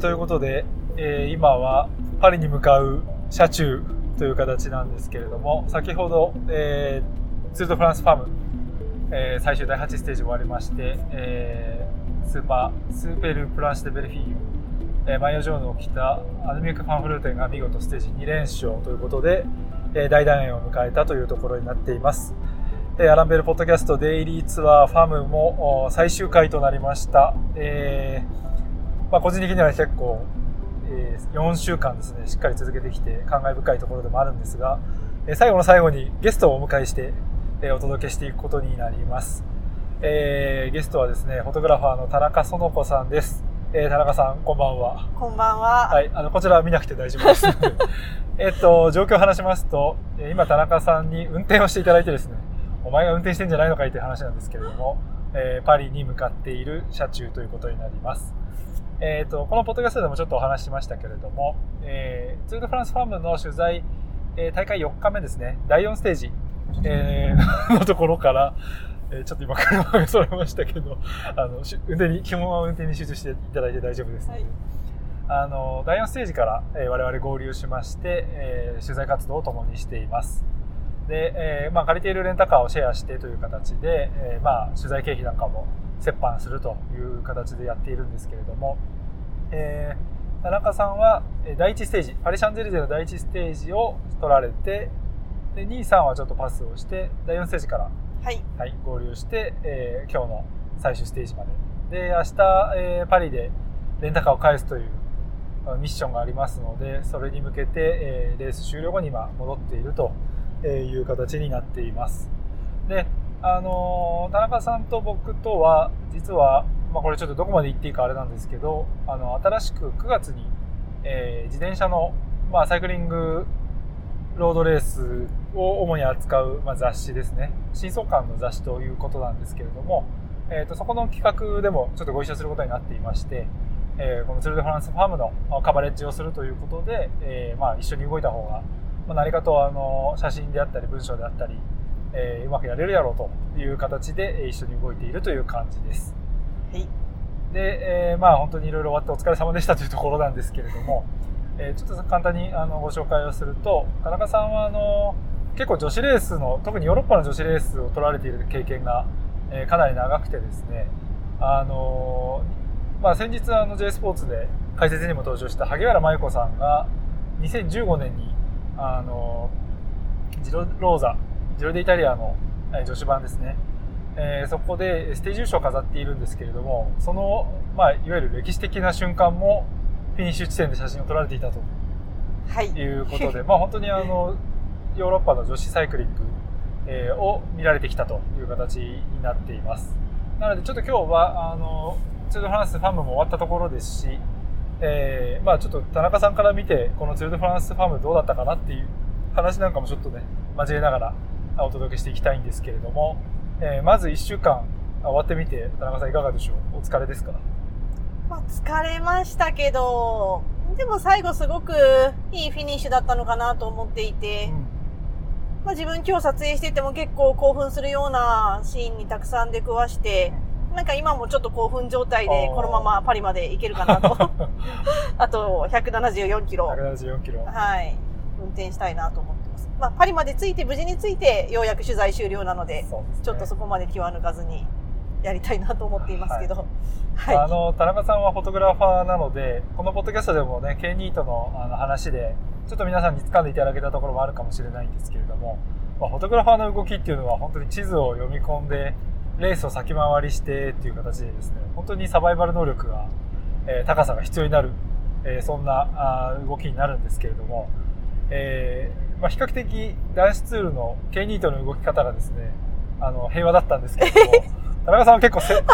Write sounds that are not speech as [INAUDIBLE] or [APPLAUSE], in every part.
ということで、えー今はパリに向かう車中という形なんですけれども、先ほど、えーツール・ド・フランス・ファーム、えー最終第8ステージ終わりまして、えースーパー、スーペル・プランシュ・デ・ベルフィーユ、えマイオジョーヌを着たアルミューク・ファンフルーテンが見事ステージ2連勝ということで、えー大団円を迎えたというところになっています。えアランベルポッドキャストデイリーツアーファムも最終回となりました。えーまあ、個人的には結構、えー4週間ですね、しっかり続けてきて感慨深いところでもあるんですが、えー最後の最後にゲストをお迎えして、えーお届けしていくことになります。えーゲストはですね、フォトグラファーの田中園子さんです。えー田中さん、こんばんは。こんばんは。はい、あの、こちらは見なくて大丈夫です。[LAUGHS] えっと、状況を話しますと、えー今田中さんに運転をしていただいてですね、お前が運転してんじゃないのかいという話なんですけれども、えーパリに向かっている車中ということになります。えっと、このポッドキャストでもちょっとお話ししましたけれども、えーツール・ド・フランスファームの取材、えー大会4日目ですね、第4ステージ、えー [LAUGHS] のところから、えーちょっと今車がそれましたけど、あの、し運転に、基本は運転に集中していただいて大丈夫です。ので、はい。あの第4ステージから、えー我々合流しまして、えー取材活動を共にしています。で、えーまあ、借りているレンタカーをシェアしてという形で、えーまあ、取材経費なんかも折半するという形でやっているんですけれども、えー田中さんはえー第1ステージパリ・シャンゼリゼの第1ステージを取られてで2位3はちょっとパスをして第4ステージからはい。はい、合流して、えー今日の最終ステージまで。で、明日、えーパリでレンタカーを返すというあミッションがありますので、それに向けて、えーレース終了後に今戻っているという形になっています。で、あの田中さんと僕とは、実は、まあ、これちょっとどこまで言っていいかあれなんですけど、あの、新しく9月に、えー自転車の、まあ、サイクリングロードレースを主に扱う、まあ、雑誌ですね。新相関の雑誌ということなんですけれども、えー、とそこの企画でもちょっとご一緒することになっていまして、えーこのツール・ド・フランスファームのカバレッジをするということで、えーまあ、一緒に動いた方が、まあ、何かとあの写真であったり文章であったり、えーうまくやれるやろうという形でえー一緒に動いているという感じです。はい。で、えーまあ本当にいろいろ終わってお疲れ様でしたというところなんですけれども、えーちょっと簡単にあのご紹介をすると、田中さんはあの結構女子レースの、特にヨーロッパの女子レースを取られている経験が、えーかなり長くてですね、あのまあ先日あの J スポーツで解説にも登場した萩原麻由子さんが2015年にあのジロローザ、ジロデイタリアのえー女子版ですね、えーそこでステージ優勝を飾っているんですけれども、その、まあ、いわゆる歴史的な瞬間もフィニッシュ地点で写真を撮られていたとはい。いうことで、まあ本当にあの、ヨーロッパの女子サイクリング、えーを見られてきたという形になっています。なのでちょっと今日は、あの、ツール・ド・フランスファームも終わったところですし、えーまあちょっと田中さんから見て、このツール・ド・フランスファームどうだったかなっていう話なんかもちょっとね、交えながらお届けしていきたいんですけれども、えーまず1週間終わってみて、田中さんいかがでしょう？お疲れですか？まあ、疲れましたけど、でも最後すごくいいフィニッシュだったのかなと思っていて、まあ自分今日撮影してても結構興奮するようなシーンにたくさん出くわして、なんか今もちょっと興奮状態でこのままパリまで行けるかなと。[LAUGHS] あと174キロ。174キロ。はい。運転したいなと思ってまあパリまで着いて無事に着いてようやく取材終了なので、ねちょっとそこまで気は抜かずにやりたいなと思っていますけど。はい。あの田中さんはフォトグラファーなのでこのポッドキャストでもね K ニートのあの話でちょっと皆さんに掴んでいただけたところもあるかもしれないんですけれども、まあ、フォトグラファーの動きっていうのは本当に地図を読み込んでレースを先回りしてっていう形でですね本当にサバイバル能力が、えー高さが必要になる、えーそんなあー動きになるんですけれども、えーまあ、比較的男子ツールの K ニートの動き方がですねあの平和だったんですけれども [LAUGHS] 田中さんは結構せ [LAUGHS]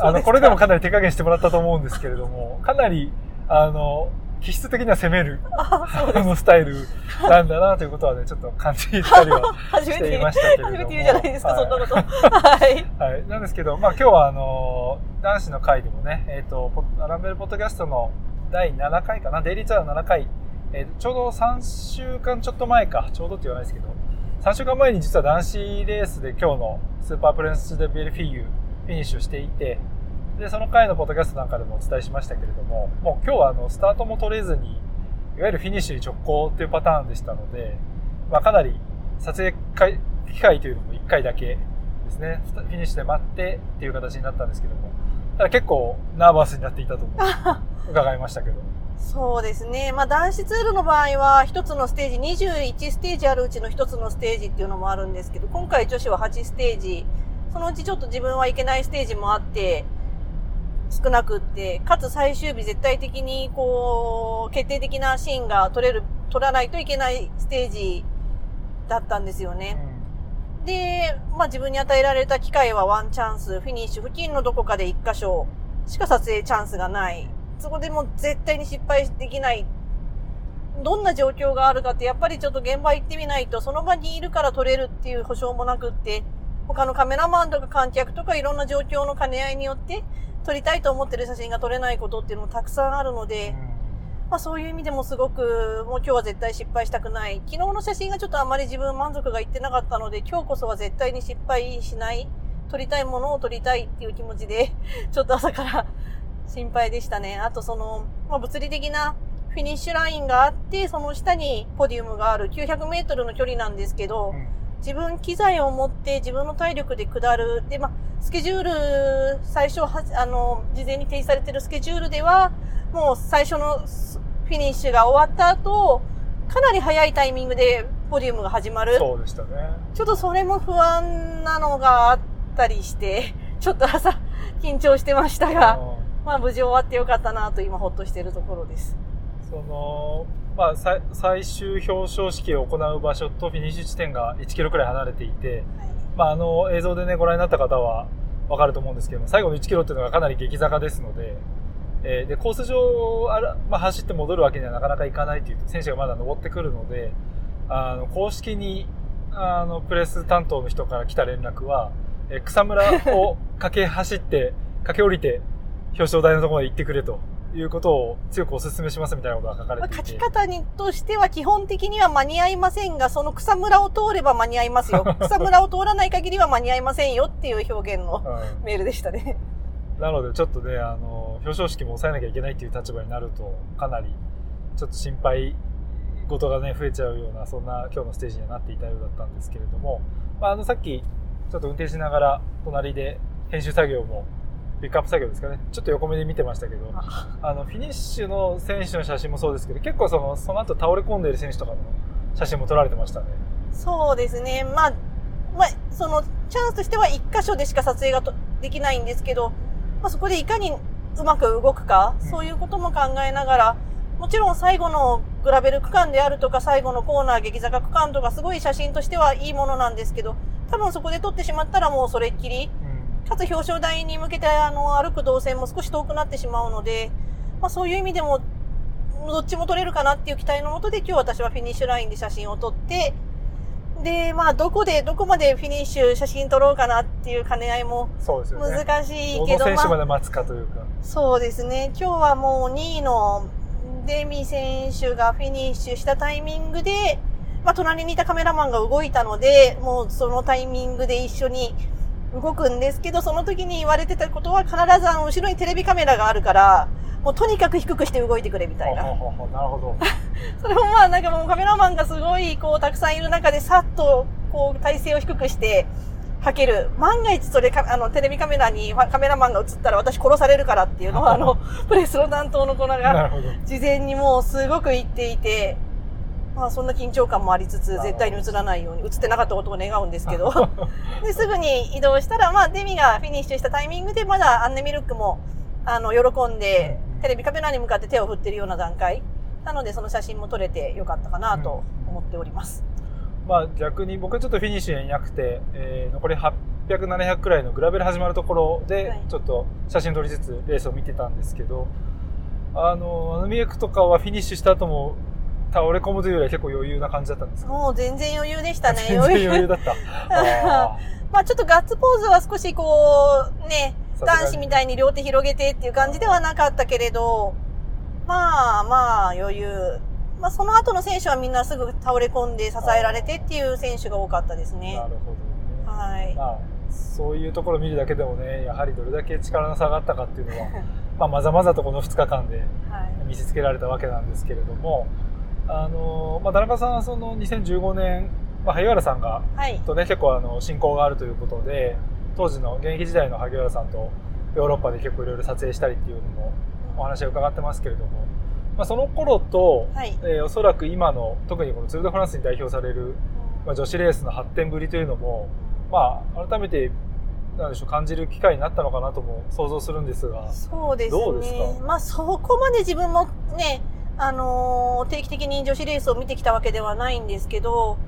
あの、これでもかなり手加減してもらったと思うんですけれども、かなり、あの、気質的には攻める、あのスタイルなんだなということはね、ちょっと感じたりは [LAUGHS] 初めてしていましたけれども。初めて言うじゃないですか、はいそんなこと。はい。はい。なんですけど、まあ今日はあの、男子の回でもね、えっ、と、ポアランベルポッドキャストの第7回かな、デイリーツアーの7回、えーちょうど3週間ちょっと前か、ちょうどって言わないですけど、3週間前に実は男子レースで今日のスーパープレンス・デ・ベルフィーユフィニッシュしていて、で、その回のポッドキャストなんかでもお伝えしましたけれども、もう今日はあの、スタートも取れずに、いわゆるフィニッシュに直行っていうパターンでしたので、まあかなり撮影会機会というのも1回だけですね、フィニッシュで待ってっていう形になったんですけども、ただ結構ナーバスになっていたと [LAUGHS] 伺いましたけど。そうですね。まあ男子ツールの場合は一つのステージ、21ステージあるうちの一つのステージっていうのもあるんですけど、今回女子は8ステージ、そのうちちょっと自分はいけないステージもあって、少なくって、かつ最終日絶対的にこう、決定的なシーンが取れる、取らないといけないステージだったんですよね。うん、で、まあ自分に与えられた機会はワンチャンス、フィニッシュ付近のどこかで一箇所しか撮影チャンスがない。そこでも絶対に失敗できない。どんな状況があるかってやっぱりちょっと現場行ってみないとその場にいるから撮れるっていう保証もなくって、他のカメラマンとか観客とかいろんな状況の兼ね合いによって撮りたいと思ってる写真が撮れないことっていうのもたくさんあるので、まあそういう意味でもすごく、もう今日は絶対失敗したくない。昨日の写真がちょっとあまり自分満足がいってなかったので、今日こそは絶対に失敗しない。撮りたいものを撮りたいっていう気持ちで、ちょっと朝から心配でしたね。あとその、まあ物理的なフィニッシュラインがあって、その下にポディウムがある900メートルの距離なんですけど、うん自分機材を持って自分の体力で下る。で、まあ、スケジュール、最初は、あの、事前に提示されてるスケジュールでは、もう最初のフィニッシュが終わった後、かなり早いタイミングでポディウムが始まる。そうでしたね。ちょっとそれも不安なのがあったりして、ちょっと朝緊張してましたが、まあ無事終わってよかったなと今ほっとしているところです。その、まあ、最終表彰式を行う場所とフィニッシュ地点が1キロくらい離れていて、はい、まあ、あの映像でねご覧になった方はわかると思うんですけども最後の1キロっていうのがかなり激坂ですので、えー、でコース上あら、まあ、走って戻るわけにはなかなかいかないという選手がまだ登ってくるのであの公式にあのプレス担当の人から来た連絡は、えー、草むらを [LAUGHS] 駆け走って駆け下りて表彰台のところまで行ってくれということを強くお勧めしますみたいなことが書かれていて。書き方にとしては基本的には間に合いませんが、その草むらを通れば間に合いますよ。[LAUGHS] 草むらを通らない限りは間に合いませんよっていう表現の、[LAUGHS] メールでしたね。[LAUGHS] なのでちょっとね、あの、表彰式も抑えなきゃいけないっていう立場になると、かなりちょっと心配事がね、増えちゃうような、そんな今日のステージにはなっていたようだったんですけれども、まあ、あの、さっき、ちょっと運転しながら、隣で編集作業もピックアップ作業ですかね。ちょっと横目で見てましたけど、あの、フィニッシュの選手の写真もそうですけど、結構その、その後倒れ込んでいる選手とかの写真も撮られてましたね。そうですね。まあ、まあ、その、チャンスとしては一箇所でしか撮影ができないんですけど、まあそこでいかにうまく動くか、そういうことも考えながら、もちろん最後のグラベル区間であるとか、最後のコーナー激坂区間とか、すごい写真としてはいいものなんですけど、多分そこで撮ってしまったらもうそれっきり、かつ表彰台に向けてあの歩く動線も少し遠くなってしまうので、まあ、そういう意味でもどっちも撮れるかなっていう期待のもとで今日私はフィニッシュラインで写真を撮ってでまあどこでどこまでフィニッシュ写真撮ろうかなっていう兼ね合いも難しいけど、ね、選手まで待つかというか、まあ、そうですね。今日はもう2位のデミ選手がフィニッシュしたタイミングで、まあ、隣にいたカメラマンが動いたのでもうそのタイミングで一緒に動くんですけど、その時に言われてたことは必ずあの後ろにテレビカメラがあるから、もうとにかく低くして動いてくれみたいな。なるほど。[LAUGHS] それもまあなんかもうカメラマンがすごいこうたくさんいる中でさっとこう体勢を低くしてはける。万が一それか、あのテレビカメラにカメラマンが映ったら私殺されるからっていうのはあの [LAUGHS] プレスの担当の子らが事前にもうすごく言っていて、まあそんな緊張感もありつつ、絶対に映らないように、映ってなかったことを願うんですけど、[LAUGHS] ですぐに移動したら、まあデミがフィニッシュしたタイミングで、まだアンネミルックも、あの、喜んで、テレビカメラに向かって手を振ってるような段階。なので、その写真も撮れてよかったかなと思っております。うん、まあ逆に僕はちょっとフィニッシュにいなくて、えー、残り800、700くらいのグラベル始まるところで、ちょっと写真撮りつつレースを見てたんですけど、あの、アヌミエクとかはフィニッシュした後も倒れ込むというよりは結構余裕な感じだったんですもう全然余裕でしたね。[LAUGHS] 全然余裕だった。[LAUGHS] まあちょっとガッツポーズは少しこう、ね、男子みたいに両手広げてっていう感じではなかったけれど、まあまあ余裕。まあその後の選手はみんなすぐ倒れ込んで支えられてっていう選手が多かったですね。なるほど、ね。はい。まあそういうところを見るだけでもねやはりどれだけ力の差があったかっていうのは [LAUGHS] まあまざまざとこの2日間で見せつけられたわけなんですけれども、あのまあ、田中さんはその2015年、まあ、萩原さんが、はい、とね結構あの親交があるということで当時の現役時代の萩原さんとヨーロッパで結構いろいろ撮影したりっていうのもお話を伺ってますけれども、まあ、その頃と、はい、えー、おそらく今の特にこのツール・ド・フランスに代表される、まあ、女子レースの発展ぶりというのも、まあ、改めてなんでしょう感じる機会になったのかなとも想像するんですがそうですね。ですまあ、そこまで自分もね、あのー、定期的に女子レースを見てきたわけではないんですけど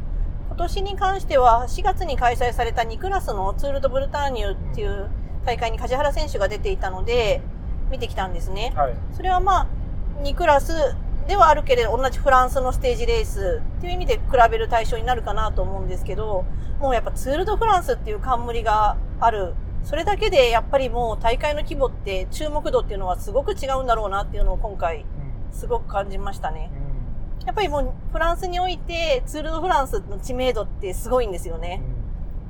今年に関しては4月に開催された2クラスのツール・ド・ブルターニュっていう大会に梶原選手が出ていたので見てきたんですね。はい、それはまあ2クラスではあるけれど、同じフランスのステージレースっていう意味で比べる対象になるかなと思うんですけど、もうやっぱツール・ド・フランスっていう冠がある。それだけでやっぱりもう大会の規模って注目度っていうのはすごく違うんだろうなっていうのを今回すごく感じましたね。やっぱりもうフランスにおいてツール・ド・フランスの知名度ってすごいんですよね。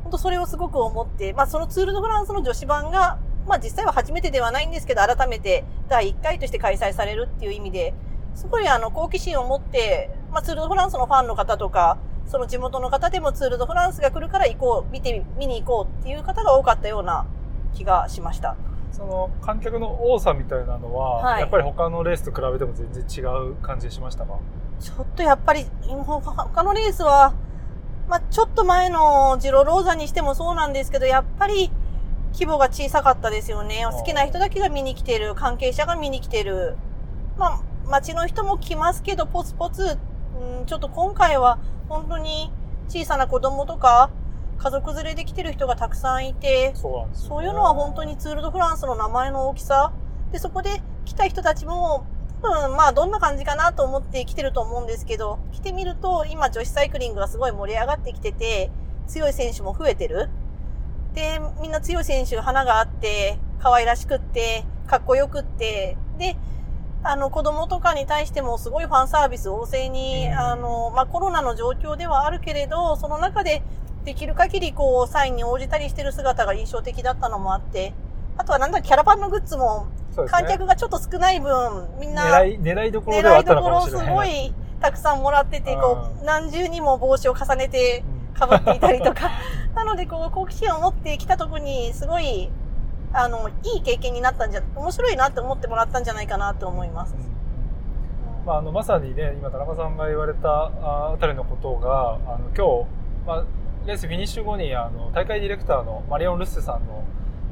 本当それをすごく思って、まあそのツール・ド・フランスの女子版がまあ実際は初めてではないんですけど、改めて第1回として開催されるっていう意味で、すごいあの好奇心を持って、まあツール・ド・フランスのファンの方とか、その地元の方でもツール・ド・フランスが来るから行こう、見て、見に行こうっていう方が多かったような気がしました。その観客の多さみたいなのは、はい、やっぱり他のレースと比べても全然違う感じしましたか？ちょっとやっぱり、他のレースは、まあちょっと前のジロローザにしてもそうなんですけど、やっぱり規模が小さかったですよね。好きな人だけが見に来てる、関係者が見に来てる。まあ、街の人も来ますけど、ポツポツ、うん、ちょっと今回は本当に小さな子供とか、家族連れで来てる人がたくさんいて、そう、ね,、そういうのは本当にツール・ド・フランスの名前の大きさ。で、そこで来た人たちも、多分まあどんな感じかなと思って来てると思うんですけど、来てみると今女子サイクリングがすごい盛り上がってきてて、強い選手も増えてる。で、みんな強い選手、花があって、可愛らしくって、かっこよくって、で、あの、子供とかに対してもすごいファンサービス旺盛に、あの、まあ、コロナの状況ではあるけれど、その中でできる限りこう、サインに応じたりしてる姿が印象的だったのもあって、あとはなんだ、キャラバンのグッズも、観客がちょっと少ない分、みんな、狙い、狙いどころではあったのかもしれない。狙いどころすごいたくさんもらってて、こう、何重にも帽子を重ねて、かぶっていたりとか。[LAUGHS] なので、こう、好奇心を持ってきたとこに、すごい、あの、いい経験になったんじゃ、面白いなって思ってもらったんじゃないかなと思います。まあ、あのまさにね今田中さんが言われたあたりのことがあの今日、まあ、レースフィニッシュ後にあの大会ディレクターのマリオン・ルッセさんの、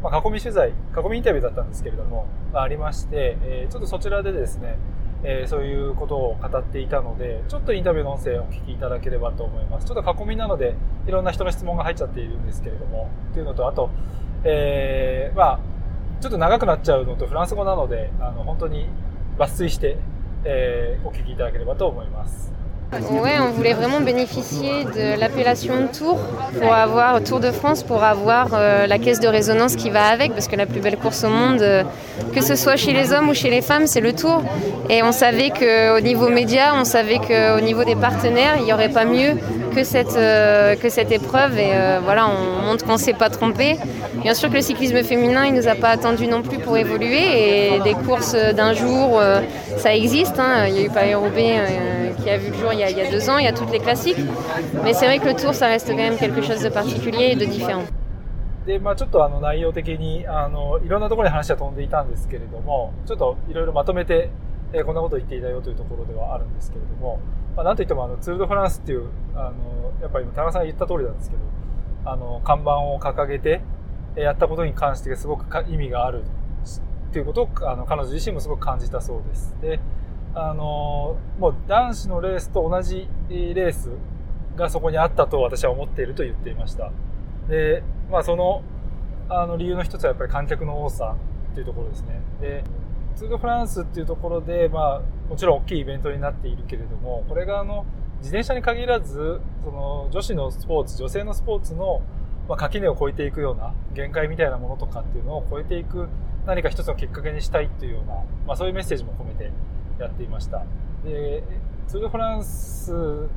まあ、囲み取材囲みインタビューだったんですけれども、あ、ありまして、えー、ちょっとそちらでですねえー、そういうことを語っていたので、ちょっとインタビューの音声をお聞きいただければと思います。ちょっと囲みなので、いろんな人の質問が入っちゃっているんですけれども、というのと、あと、えー、まあ、ちょっと長くなっちゃうのと、フランス語なので、あの、本当に抜粋して、えー、お聞きいただければと思います。Ouais, on voulait vraiment bénéficier de l'appellation Tour pour avoir Tour de France pour avoir euh, la caisse de résonance qui va avec parce que la plus belle course au monde, euh, que ce soit chez les hommes ou chez les femmes, c'est le Tour. Et on savait qu'au niveau média, on savait qu'au niveau des partenaires, il n'y aurait pas mieux que cette, euh, que cette épreuve. Et voilà, on montre qu'on ne s'est pas trompé. Bien sûr que le cyclisme féminin, il nous a pas attendu non plus pour évoluer et des courses d'un jour, ça existe. Hein. Il y a eu Paris-Roubaix qui a vu le jour il y, a, il y a deux ans, il y a toutes les classiques. Mais c'est vrai que le tour, ça reste quand même quelque chose de particulier et de différent. で、まあちょっとあの内容的に、あの、いろんなところに話は飛んでいたんですけれども、ちょっといろいろまとめて、えー、こんなことを言っていたよというところではあるんですけれども、まあなんといってもあの、ツールドフランスっていう、あの、やっぱり田中さんが言った通りなんですけど、あの、看板を掲げて、やったことに関してすごく意味があるっていうことを、あの、彼女自身もすごく感じたそうです。で、あのもう男子のレースと同じレースがそこにあったと私は思っていると言っていました。で、まあその、あの理由の一つはやっぱり観客の多さっていうところですね。で、ツードフランスっていうところで、まあもちろん大きいイベントになっているけれども、これがあの、自転車に限らず、その女子のスポーツ、女性のスポーツの、まあ、垣根を越えていくような限界みたいなものとかっていうのを超えていく何か一つのきっかけにしたいっていうような、まあそういうメッセージも込めてやっていました。で、ツール・フランスフ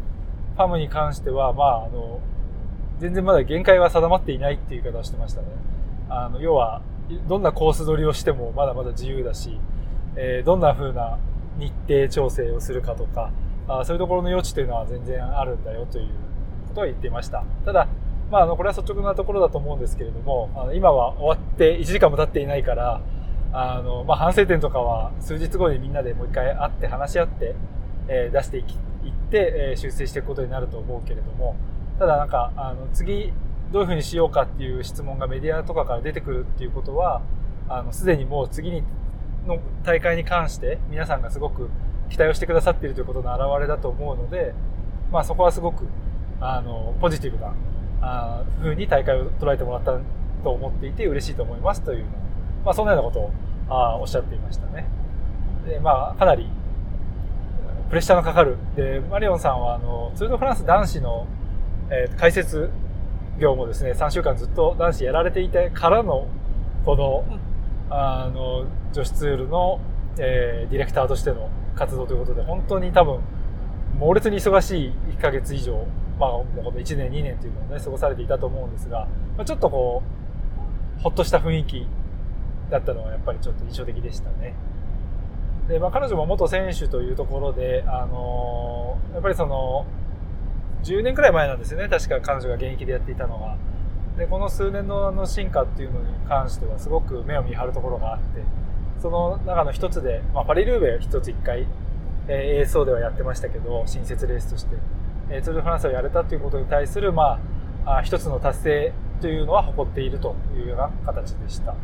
ァムに関しては、まあ、あの、全然まだ限界は定まっていないっていう言い方をしてましたね。あの、要は、どんなコース取りをしてもまだまだ自由だし、えー、どんな風な日程調整をするかとか、あそういうところの余地というのは全然あるんだよということは言っていました。ただ、まあ、あの、これは率直なところだと思うんですけれども、あの今は終わって1時間も経っていないから、あの、まあ、反省点とかは数日後にみんなでもう一回会って話し合って、えー、出していって、えー、修正していくことになると思うけれども、ただなんか、あの、次、どういうふうにしようかっていう質問がメディアとかから出てくるっていうことは、あの、すでにもう次に、の大会に関して皆さんがすごく期待をしてくださっているということの表れだと思うので、まあそこはすごく、あの、ポジティブな、あふうに大会を捉えてもらったと思っていて嬉しいと思いますという、まあそんなようなことをあおっしゃっていましたね。で、まあかなりプレッシャーのかかる。で、マリオンさんはあの、ツール・ド・フランス男子の、えー、解説業もですね、3週間ずっと男子やられていてからの、この、あの、女子ツールの、えー、ディレクターとしての活動ということで、本当に多分、猛烈に忙しい1ヶ月以上、まあ、もう1年、2年というのをね、過ごされていたと思うんですが、まあ、ちょっとこう、ほっとした雰囲気だったのはやっぱりちょっと印象的でしたね。で、まあ、彼女も元選手というところで、あのー、やっぱりその、10年くらい前なんですよね、確か彼女が現役でやっていたのは。で、この数年のあの進化っていうのに関してはすごく目を見張るところがあって、その中の一つで、まあ、パリルーベ一つ一回、えー、ASO ではやってましたけど、新設レースとして、えー、ツール・フランスをやれたということに対する、まあ、あ一つの達成というのは誇っているというような形でした。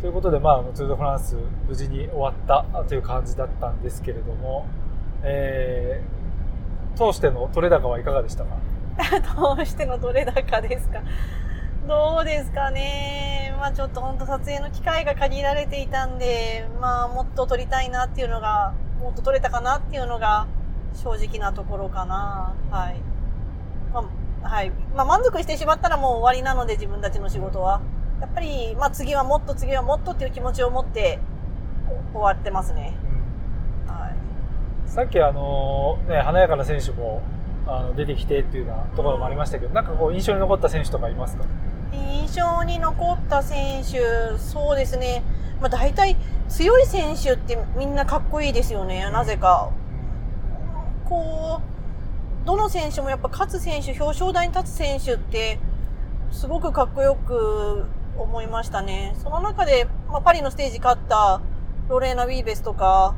ということで、まあ、ツー・ド・フランス無事に終わったという感じだったんですけれども、えー、通しての取れ高はいかがでしたか？[LAUGHS] 通しての取れ高ですか？どうですかね？まあちょっと本当撮影の機会が限られていたんで、まあもっと撮りたいなっていうのが、もっと撮れたかなっていうのが正直なところかな。はい。まあ、はい。まあ満足してしまったらもう終わりなので自分たちの仕事は。やっぱり、まあ次はもっと次はもっとっていう気持ちを持って終わってますね。さっきあの、ね、華やかな選手もあの出てきてっていうようなところもありましたけど、なんかこう印象に残った選手とかいますか？印象に残った選手、そうですね。まあ大体強い選手ってみんなかっこいいですよね、なぜか。こう、どの選手もやっぱ勝つ選手、表彰台に立つ選手ってすごくかっこよく思いましたね。その中で、まあ、パリのステージ勝ったロレーナ・ウィーベスとか、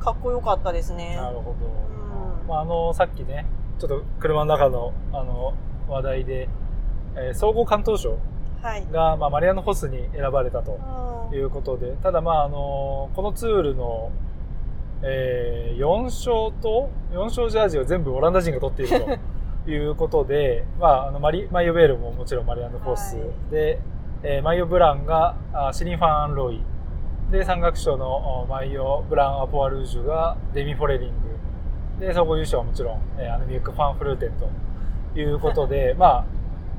かっこよかったですね。なるほど。うん、まあ、あの、さっきね、ちょっと車の中の、あの、話題で、えー、総合関東賞が、はい、まあ、マリアノ・ホスに選ばれたということで、うん、ただ、まあ、あの、このツールの、えー、4勝と、4勝ジャージを全部オランダ人が取っているということで、[LAUGHS] まあ、あのマリ、マイオ・ベールももちろんマリアノ・ホスで、はい、えー、マイオ・ブランがあシリン・ファン・アンロイ、で、山岳賞のマイオ・ブラン・アポアルージュがデミ・フォレリング。で、総合優勝はもちろん、えー、アヌミュック・ファン・フルーテンということで、まあ、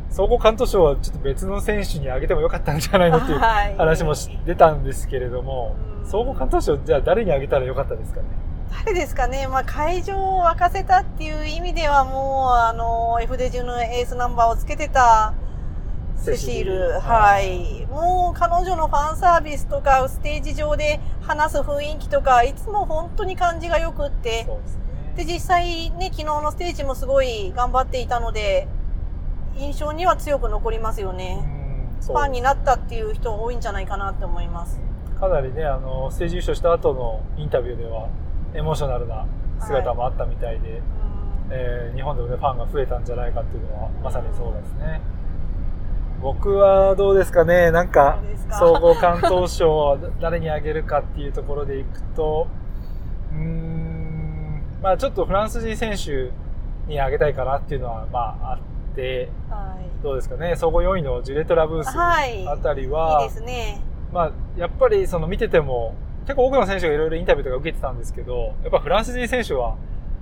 総合関東賞はちょっと別の選手にあげてもよかったんじゃないのっていう話も出たんですけれども、総合関東賞じゃあ誰にあげたらよかったですかね？誰ですかね、まあ、会場を沸かせたっていう意味ではもう、あの、F デジのエースナンバーをつけてたセシール、はい。もう彼女のファンサービスとか、ステージ上で話す雰囲気とか、いつも本当に感じが良くって、で、ね、実際ね、昨日のステージもすごい頑張っていたので、印象には強く残りますよね。ファンになったっていう人多いんじゃないかなって思います。かなりね、あの、ステージ優勝した後のインタビューでは、エモーショナルな姿もあったみたいで、はい、えー、日本でもね、ファンが増えたんじゃないかっていうのは、まさにそうですね。僕はどうですかね、なんか、総合関東賞を誰にあげるかっていうところでいくと、うん、まあちょっとフランス人選手にあげたいかなっていうのは、まああって、はい、どうですかね、総合4位のジュレット・ラブースあたりは、はい、いいですね。まあやっぱりその見てても、結構多くの選手がいろいろインタビューとか受けてたんですけど、やっぱフランス人選手は、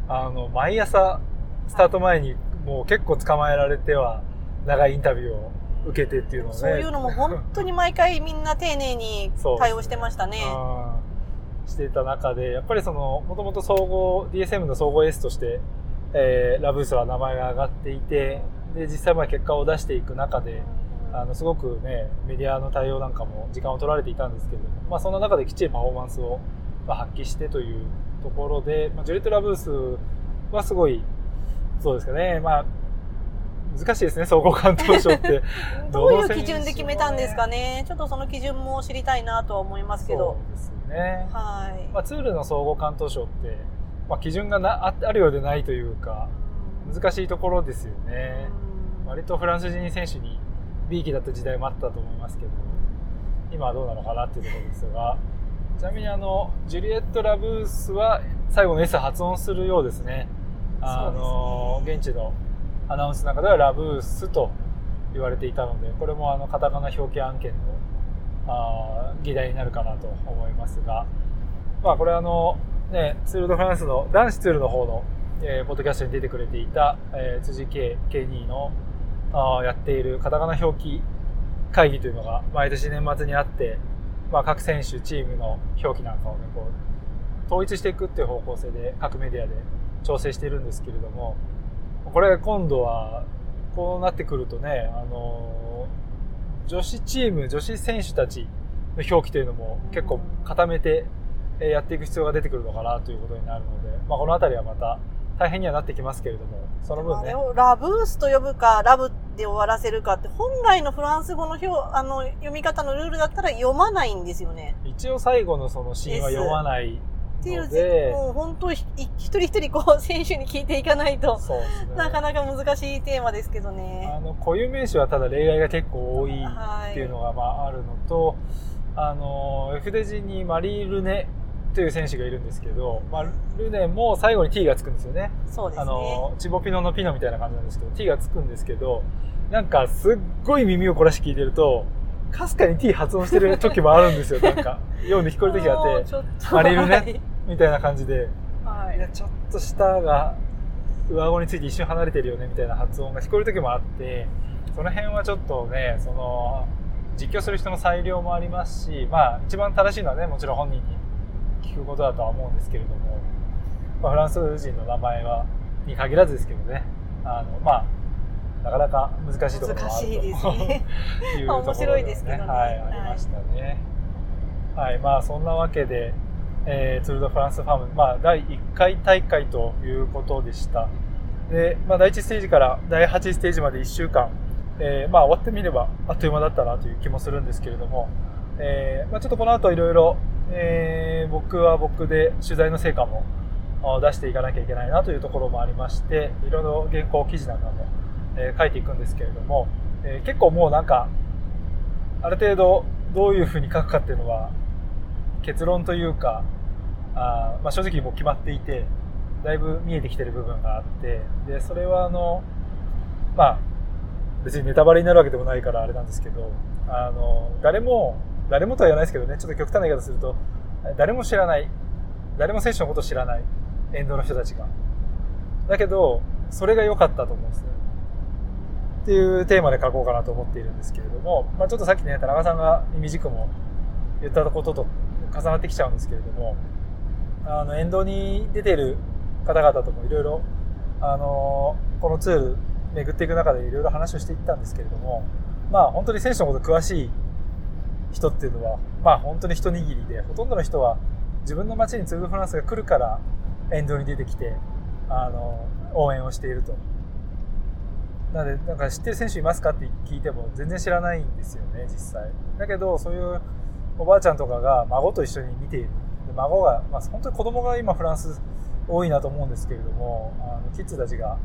あの、毎朝、スタート前にもう結構捕まえられては、長いインタビューを受けてっていうのね。そういうのも本当に毎回みんな丁寧に対応してましたね。していた中で、やっぱりその、もともと総合、DSM の総合 S として、えー、ラブースは名前が上がっていてで実際まあ結果を出していく中であのすごくねメディアの対応なんかも時間を取られていたんですけれども、まあ、そんな中できっちりパフォーマンスを発揮してというところで、まあ、ジュレット・ラブースはすごいそうですかね、まあ、難しいですね、総合関東賞って。[LAUGHS] どういう基準で決めたんですかね。ちょっとその基準も知りたいなとは思いますけど。そうですね。はい。まあ、ツールの総合関東賞って、まあ、基準がなああるようでないというか、難しいところですよね。割とフランス人選手に B 期だった時代もあったと思いますけど、今はどうなのかなっていうところですが、ちなみにあの、ジュリエット・ラブースは最後の S 発音するようですね。あの、ね、現地のアナウンスの中ではラブースと言われていたのでこれもあのカタカナ表記案件のあ議題になるかなと思いますが、まあ、これあの、ね、ツール・ド・フランスの男子ツールの方の、えー、ポッドキャストに出てくれていた、えー、辻圭 K2 のあやっているカタカナ表記会議というのが毎年年末にあって、まあ、各選手チームの表記なんかをねこう統一していくっていう方向性で各メディアで調整しているんですけれどもこれ今度はこうなってくるとねあの女子チーム女子選手たちの表記というのも結構固めてやっていく必要が出てくるのかなということになるので、まあ、この辺りはまた大変にはなってきますけれどもその分ね。ラブースと呼ぶかラブで終わらせるかって本来のフランス語の表あの読み方のルールだったら読まないんですよね。一応最後のそのシーンは読まないっていうもう本当一人一人こう選手に聞いていかないと、ね、なかなか難しいテーマですけどね。あの固有名詞はただ例外が結構多いっていうのがまああるのと、はい、あの F デジにマリー・ルネという選手がいるんですけど、まあ、ルネも最後に T がつくんですよね。そうですね。あの、チボピノのピノみたいな感じなんですけど、T がつくんですけど、なんかすっごい耳を凝らして聞いてると、かすかに T 発音してる時もあるんですよ。なんか、ように聞こえる時があって、[LAUGHS] マリルね、みたいな感じで、はい、いや、ちょっと舌が上顎について一瞬離れてるよね、みたいな発音が聞こえる時もあって、その辺はちょっとね、その、実況する人の裁量もありますし、まあ、一番正しいのはね、もちろん本人に聞くことだとは思うんですけれども、まあ、フランス人の名前は、に限らずですけどね、あの、まあ、なかなか難しいところもあるとですね [LAUGHS] いうところ、ね、面白いですけどね。はい、ありましたね。はい、はい、まあそんなわけで、えー、ツール・ド・フランス・ファーム、まあ、第1回大会ということでした。で、まあ、第1ステージから第8ステージまで1週間、えー、まあ、終わってみればあっという間だったなという気もするんですけれども、えー、まあ、ちょっとこの後いろいろ、えー、僕は僕で取材の成果も出していかなきゃいけないなというところもありまして、いろいろ原稿記事なんかも、えー、書いていくんですけれども、えー、結構もうなんか、ある程度どういうふうに書くかっていうのは結論というか、あまあ、正直もう決まっていて、だいぶ見えてきてる部分があって、で、それはあの、まあ、別にネタバレになるわけでもないからあれなんですけど、あの、誰も、誰もとは言わないですけどね、ちょっと極端な言い方すると、誰も知らない、誰も選手のこと知らない、エンドの人たちが。だけど、それが良かったと思うんですね。っていうテーマで書こうかなと思っているんですけれども、まあ、ちょっとさっきね、田中さんが耳軸も言ったことと重なってきちゃうんですけれども、あの、沿道に出てる方々ともいろいろ、あの、このツール巡っていく中でいろいろ話をしていったんですけれども、まあ本当に選手のこと詳しい人っていうのは、まあ本当に一握りで、ほとんどの人は自分の街にツール・フランスが来るから沿道に出てきて、あの、応援をしていると。なので、なんか知ってる選手いますかって聞いても全然知らないんですよね、実際。だけど、そういうおばあちゃんとかが孫と一緒に見ている。で孫が、まあ、本当に子供が今フランス多いなと思うんですけれども、あのキッズたちが、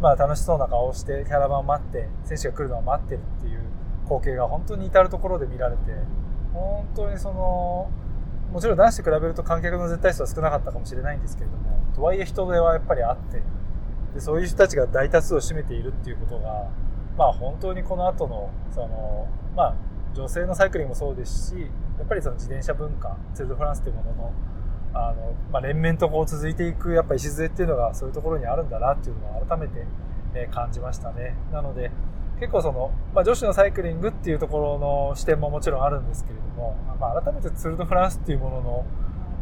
まあ、楽しそうな顔をしてキャラバンを待って、選手が来るのを待ってるっていう光景が本当に至るところで見られて、本当にその、もちろん男子と比べると観客の絶対数は少なかったかもしれないんですけれども、とはいえ人手はやっぱりあって、でそういう人たちが大多数を占めているっていうことが、まあ本当にこの後の、その、まあ女性のサイクリングもそうですし、やっぱりその自転車文化、ツール・ド・フランスというものの、あの、まあ、連綿とこう続いていく、やっぱ礎っていうのがそういうところにあるんだなっていうのを改めて、感じましたね。なので、結構その、まあ、女子のサイクリングっていうところの視点ももちろんあるんですけれども、まあ、改めてツール・ド・フランスっていうものの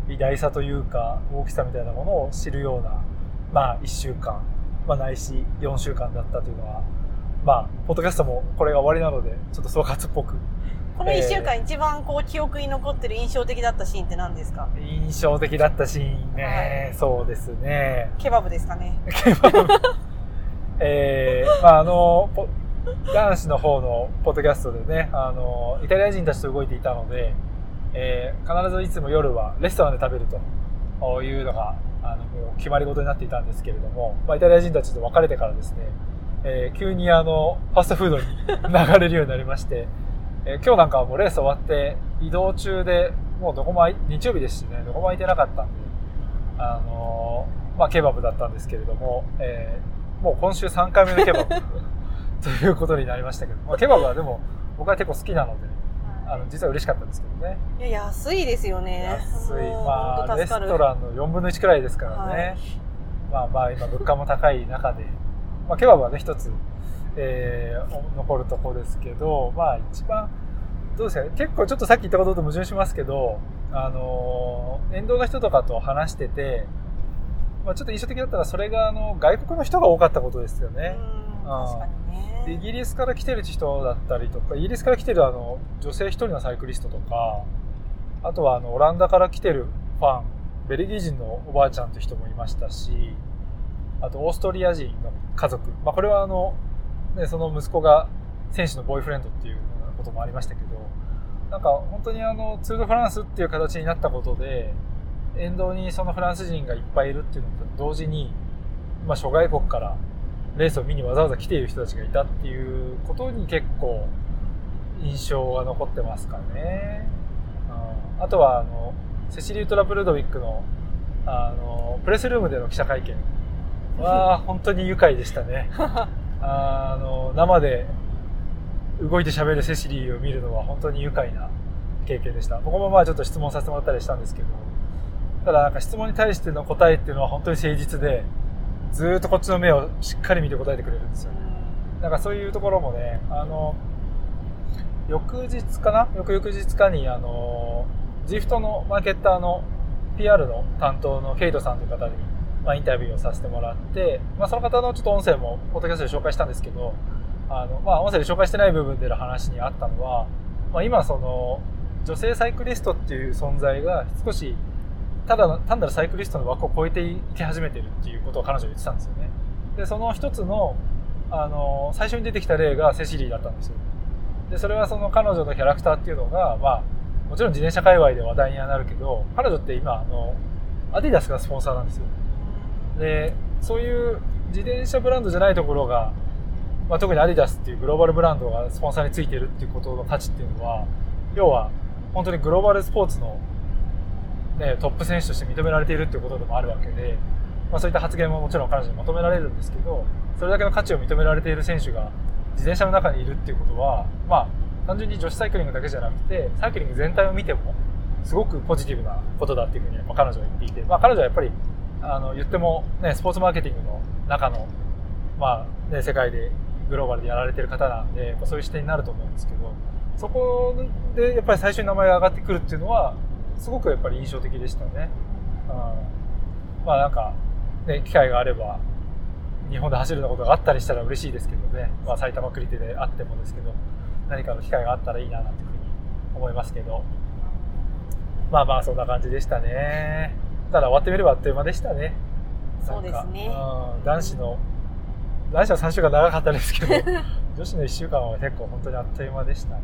偉大さというか、大きさみたいなものを知るような、まあ、一週間まあ、ないし4週間だったというのはまあポッドキャストもこれが終わりなのでちょっと総括っぽくこの1週間一番こう記憶に残ってる印象的だったシーンって何ですか？印象的だったシーンね、はい、そうですね。ケバブですかね。ケバブ。[LAUGHS] えー、まああの男子の方のポッドキャストでねあのイタリア人たちと動いていたので、えー、必ずいつも夜はレストランで食べると。いうのがあのもう決まり事になっていたんですけれども、まあ、イタリア人たちと別れてからですね、えー、急にあのファストフードに流れるようになりましてえー、今日なんかはもうレース終わって移動中でもうどこも日曜日ですしねどこも空いてなかったんであのー、まあケバブだったんですけれども、えー、もう今週3回目のケバブ [LAUGHS] ということになりましたけど、まあ、ケバブはでも僕は結構好きなので、あの実は嬉しかったんですけどね。いや安いですよね。安い。まあレストランの4分の1くらいですからね、はい、まあまあ今物価も高い中で、まあ、ケバブはね一つえー、残るとこですけど、まあ一番、どうですかね、結構ちょっとさっき言ったことと矛盾しますけど、あのー、沿道の人とかと話してて、まあ、ちょっと印象的だったらそれがあの外国の人が多かったことですよね。確かにね。イギリスから来てる人だったりとか、イギリスから来てるあの女性一人のサイクリストとか、あとはあのオランダから来てるファン、ベルギー人のおばあちゃんという人もいましたし、あとオーストリア人の家族、まあ、これはあのね、その息子が選手のボーイフレンドっていうこともありましたけど、なんか本当にあの、ツール・フランスっていう形になったことで、沿道にそのフランス人がいっぱいいるっていうのと同時に、まあ、諸外国からレースを見にわざわざ来ている人たちがいたっていうことに結構印象が残ってますかね。あとはあの、セシリー・トラプルドウィックのあの、プレスルームでの記者会見は本当に愉快でしたね。[LAUGHS] あの生で動いて喋るセシリーを見るのは本当に愉快な経験でした。僕もまあちょっと質問させてもらったりしたんですけどただなんか質問に対しての答えっていうのは本当に誠実でずっとこっちの目をしっかり見て答えてくれるんですよね。なんかそういうところもねあの翌日かな？翌々日かにあの GIFT のマーケッターの PR の担当のケイトさんという方にまあ、インタビューをさせてもらって、まあ、その方のちょっと音声も、ポッドキャストで紹介したんですけど、あの、まあ、音声で紹介してない部分での話にあったのは、まあ、今、その、女性サイクリストっていう存在が少し、ただ、単なるサイクリストの枠を超えていき始めてるっていうことを彼女は言ってたんですよね。で、その一つの、あの、最初に出てきた例がセシリーだったんですよ。で、それはその彼女のキャラクターっていうのが、まあ、もちろん自転車界隈で話題にはなるけど、彼女って今、あの、アディダスがスポンサーなんですよ。でそういう自転車ブランドじゃないところが、まあ、特にアディダスっていうグローバルブランドがスポンサーについてるっていうことの価値っていうのは要は本当にグローバルスポーツの、ね、トップ選手として認められているっていうことでもあるわけで、まあ、そういった発言ももちろん彼女に求められるんですけどそれだけの価値を認められている選手が自転車の中にいるっていうことはまあ単純に女子サイクリングだけじゃなくてサイクリング全体を見てもすごくポジティブなことだっていうふうに、彼女は言っていて、まあ、彼女はやっぱりあの言っても、ね、スポーツマーケティングの中の、まあね、世界でグローバルでやられてる方なんで、ま、そういう視点になると思うんですけどそこでやっぱり最初に名前が上がってくるっていうのはすごくやっぱり印象的でしたね。うん、まあなんか、ね、機会があれば日本で走るようなことがあったりしたら嬉しいですけどね、まあ、埼玉クリテであってもですけど何かの機会があったらいいななんていうふうに思いますけどまあまあそんな感じでしたね。ただ終わってみればあっという間でしたね。そうですね。男子の、男子は3週間長かったですけど、[LAUGHS] 女子の1週間は結構本当にあっという間でしたね。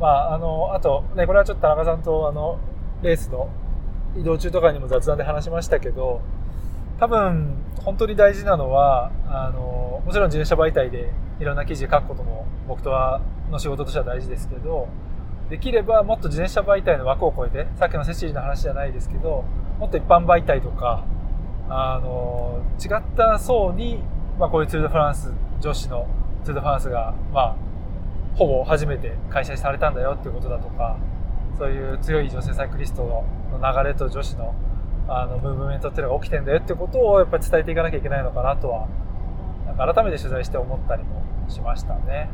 まあ、あの、あと、ね、これはちょっと田中さんと、あの、レースの移動中とかにも雑談で話しましたけど、多分、本当に大事なのは、あの、もちろん自転車媒体でいろんな記事書くことも僕とはの仕事としては大事ですけど、できればもっと自転車媒体の枠を超えて、さっきのセシリの話じゃないですけど、もっと一般媒体とか、あの、違った層に、まあこういうツール・ド・フランス、女子のツール・ド・フランスが、まあ、ほぼ初めて開催されたんだよっていうことだとか、そういう強い女性サイクリストの流れと女子のあのムーブメントっていうのが起きてんだよってことをやっぱり伝えていかなきゃいけないのかなとは、なんか改めて取材して思ったりもしましたね。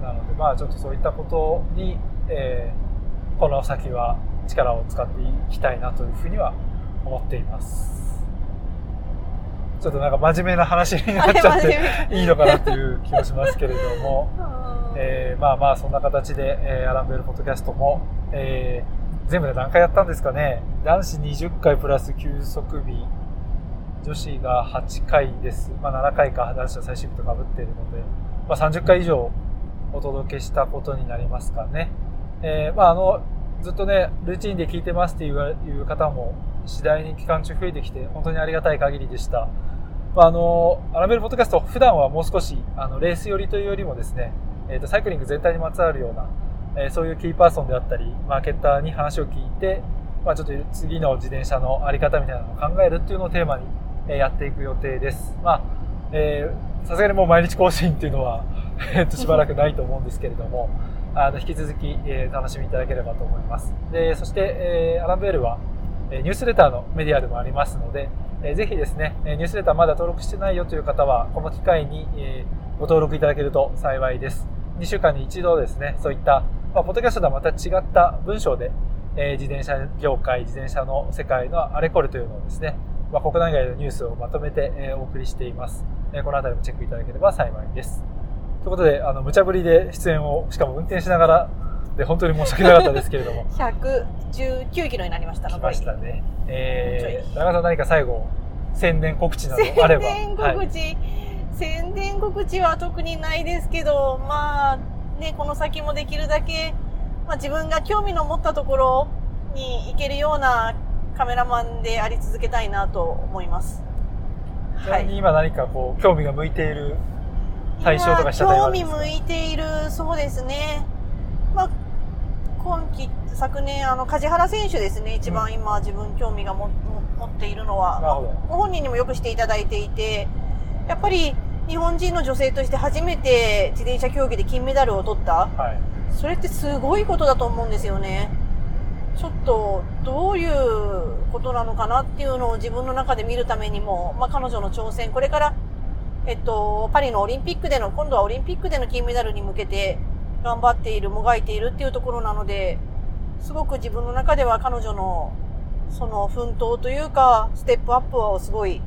なのでまあちょっとそういったことにえー、この先は力を使っていきたいなというふうには思っています。ちょっとなんか真面目な話になっちゃっていいのかなっていう気もしますけれども、えー、まあまあそんな形で、えー、アランベルポッドキャストも、えー、全部で何回やったんですかね。男子20回プラス休息日。女子が8回です。まあ7回か男子の最終日とかぶっているので、まあ30回以上お届けしたことになりますかね。えー、まああの、ずっとね、ルーチンで聞いてますっていう方も次第に期間中増えてきて、本当にありがたい限りでした。まあ、あの、アラベルポッドキャスト、普段はもう少し、あの、レース寄りというよりもですね、えっ、ー、と、サイクリング全体にまつわるような、えー、そういうキーパーソンであったり、マーケッターに話を聞いて、まあ、ちょっと次の自転車のあり方みたいなのを考えるっていうのをテーマに、えー、やっていく予定です。まあ、えー、さすがにもう毎日更新っていうのは、えっと、しばらくないと思うんですけれども、あの、引き続き、えー、楽しみいただければと思います。で、そして、えー、アランベールは、えニュースレターのメディアでもありますのでえ、ぜひですね、えニュースレターまだ登録してないよという方は、この機会にえご登録いただけると幸いです。2週間に一度ですね、そういった、まあ、ポッドキャストとはまた違った文章で、え自転車業界、自転車の世界のあれこれというのをですね、まあ、国内外のニュースをまとめて、えお送りしています。えこの辺りもチェックいただければ幸いです。ということで、あの、無茶ぶりで出演を、しかも運転しながらで本当に申し訳なかったですけれども。[LAUGHS] 119キロになりました来ましたね。えー、田中さん何か最後宣伝告知などあれば。宣伝告知、はい、宣伝告知は特にないですけどまあねこの先もできるだけ、まあ、自分が興味の持ったところに行けるようなカメラマンであり続けたいなと思います。ちなみに今何かこう興味が向いている対象とかした興味向いているそうですね。まあ今季、昨年、あの、梶原選手ですね、一番今、自分興味がも持っているのは、ご本人にもよくしていただいていて、やっぱり日本人の女性として初めて自転車競技で金メダルを取った、はい、それってすごいことだと思うんですよね。ちょっとどういうことなのかなっていうのを自分の中で見るためにも、まあ、彼女の挑戦、これから、えっと、パリのオリンピックでの、今度はオリンピックでの金メダルに向けて、頑張っている、もがいているっていうところなので、すごく自分の中では彼女のその奮闘というか、ステップアップをすごい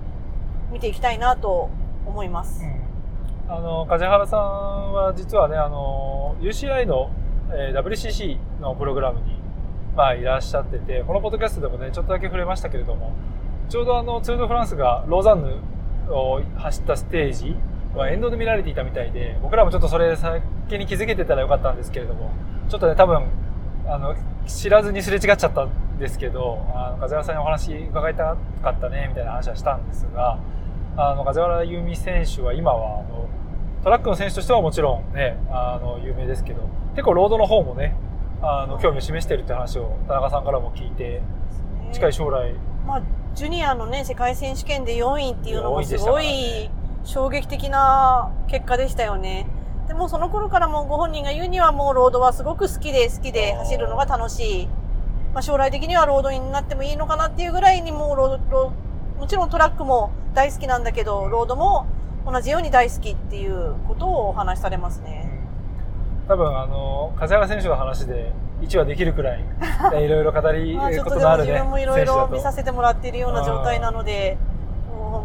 見ていきたいなと思います。うん、あの、梶原さんは実はね、あの、UCI の、えー、WCC のプログラムに、まあ、いらっしゃってて、このポッドキャストでもね、ちょっとだけ触れましたけれども、ちょうどあの、ツール・ド・フランスがローザンヌを走ったステージは沿道で見られていたみたいで、僕らもちょっとそれ先に気づけてたらよかったんですけれども、ちょっとね、多分、あの、知らずにすれ違っちゃったんですけど、あの、風原さんにお話伺いたかったね、みたいな話はしたんですが、あの、風原由美選手は今は、あの、トラックの選手としてはもちろんね、あの、有名ですけど、結構ロードの方もね、あの、興味を示しているって話を田中さんからも聞いて、近い将来。まあ、ジュニアのね、世界選手権で4位っていうのもすごい、衝撃的な結果でしたよね。でもその頃からもご本人が言うにはもうロードはすごく好きで好きで走るのが楽しい。まあ、将来的にはロードになってもいいのかなっていうぐらいにもうロード、もちろんトラックも大好きなんだけど、ロードも同じように大好きっていうことをお話しされますね。多分あの、梶原選手の話で1話できるくらい、[LAUGHS] いろいろ語りことのあるね。自分もいろいろ見させてもらっているような状態なので、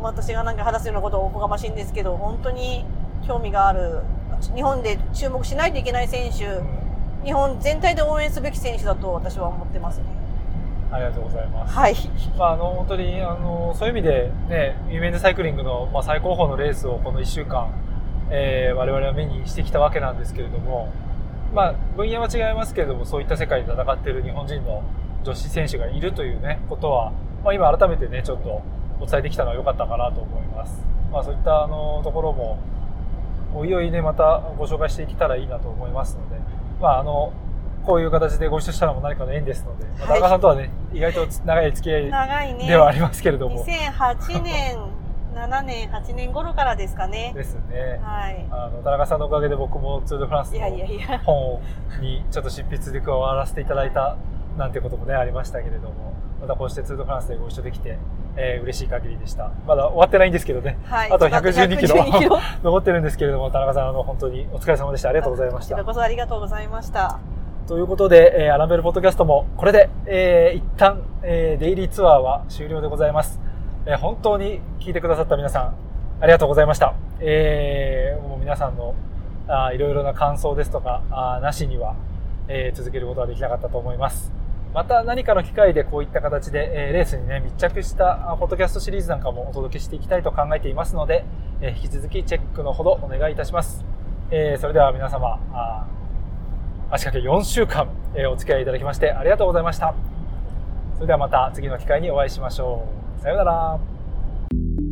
私がなんか話すようなことをおこがましいんですけど、本当に興味がある、日本で注目しないといけない選手、日本全体で応援すべき選手だと私は思ってますね。ありがとうございます。はい。まあ、あの、本当に、あの、そういう意味で、ね、メンズサイクリングの、まあ、最高峰のレースをこの1週間、えー、我々は目にしてきたわけなんですけれども、まあ、分野は違いますけれども、そういった世界で戦っている日本人の女子選手がいるというね、ことは、まあ、今改めてね、ちょっと、お伝えできたのは良かったかなと思います。まあ、そういったあのところも、おいおいね、またご紹介していけたらいいなと思いますので、まあ、あの、こういう形でご一緒したのも何かの縁ですので、まあ、田中さんとはね、意外と長い付き合いではありますけれども。ね、2008年、7年、8年頃からですかね。ですね。はい。あの、田中さんのおかげで僕もツール・フランスの本にちょっと執筆で加わらせていただいたなんてこともね、ありましたけれども。またこうしてツードフランスでご一緒できて、えー、嬉しい限りでした。まだ終わってないんですけどね。はい。あと112キロキロ [LAUGHS] 残ってるんですけれども、田中さん、あの、本当にお疲れ様でした。ありがとうございました。こちらこそありがとうございました。ということで、えー、アランベルポッドキャストも、これで、えー、一旦、えー、デイリーツアーは終了でございます。えー、本当に聞いてくださった皆さん、ありがとうございました。えー、もう皆さんのあいろいろな感想ですとか、あなしには、えー、続けることはできなかったと思います。また何かの機会でこういった形で、えー、レースにね、密着したポッドキャストシリーズなんかもお届けしていきたいと考えていますので、えー、引き続きチェックのほどお願いいたします。えー、それでは皆様、あ足掛け4週間、え、お付き合いいただきましてありがとうございました。それではまた次の機会にお会いしましょう。さようなら。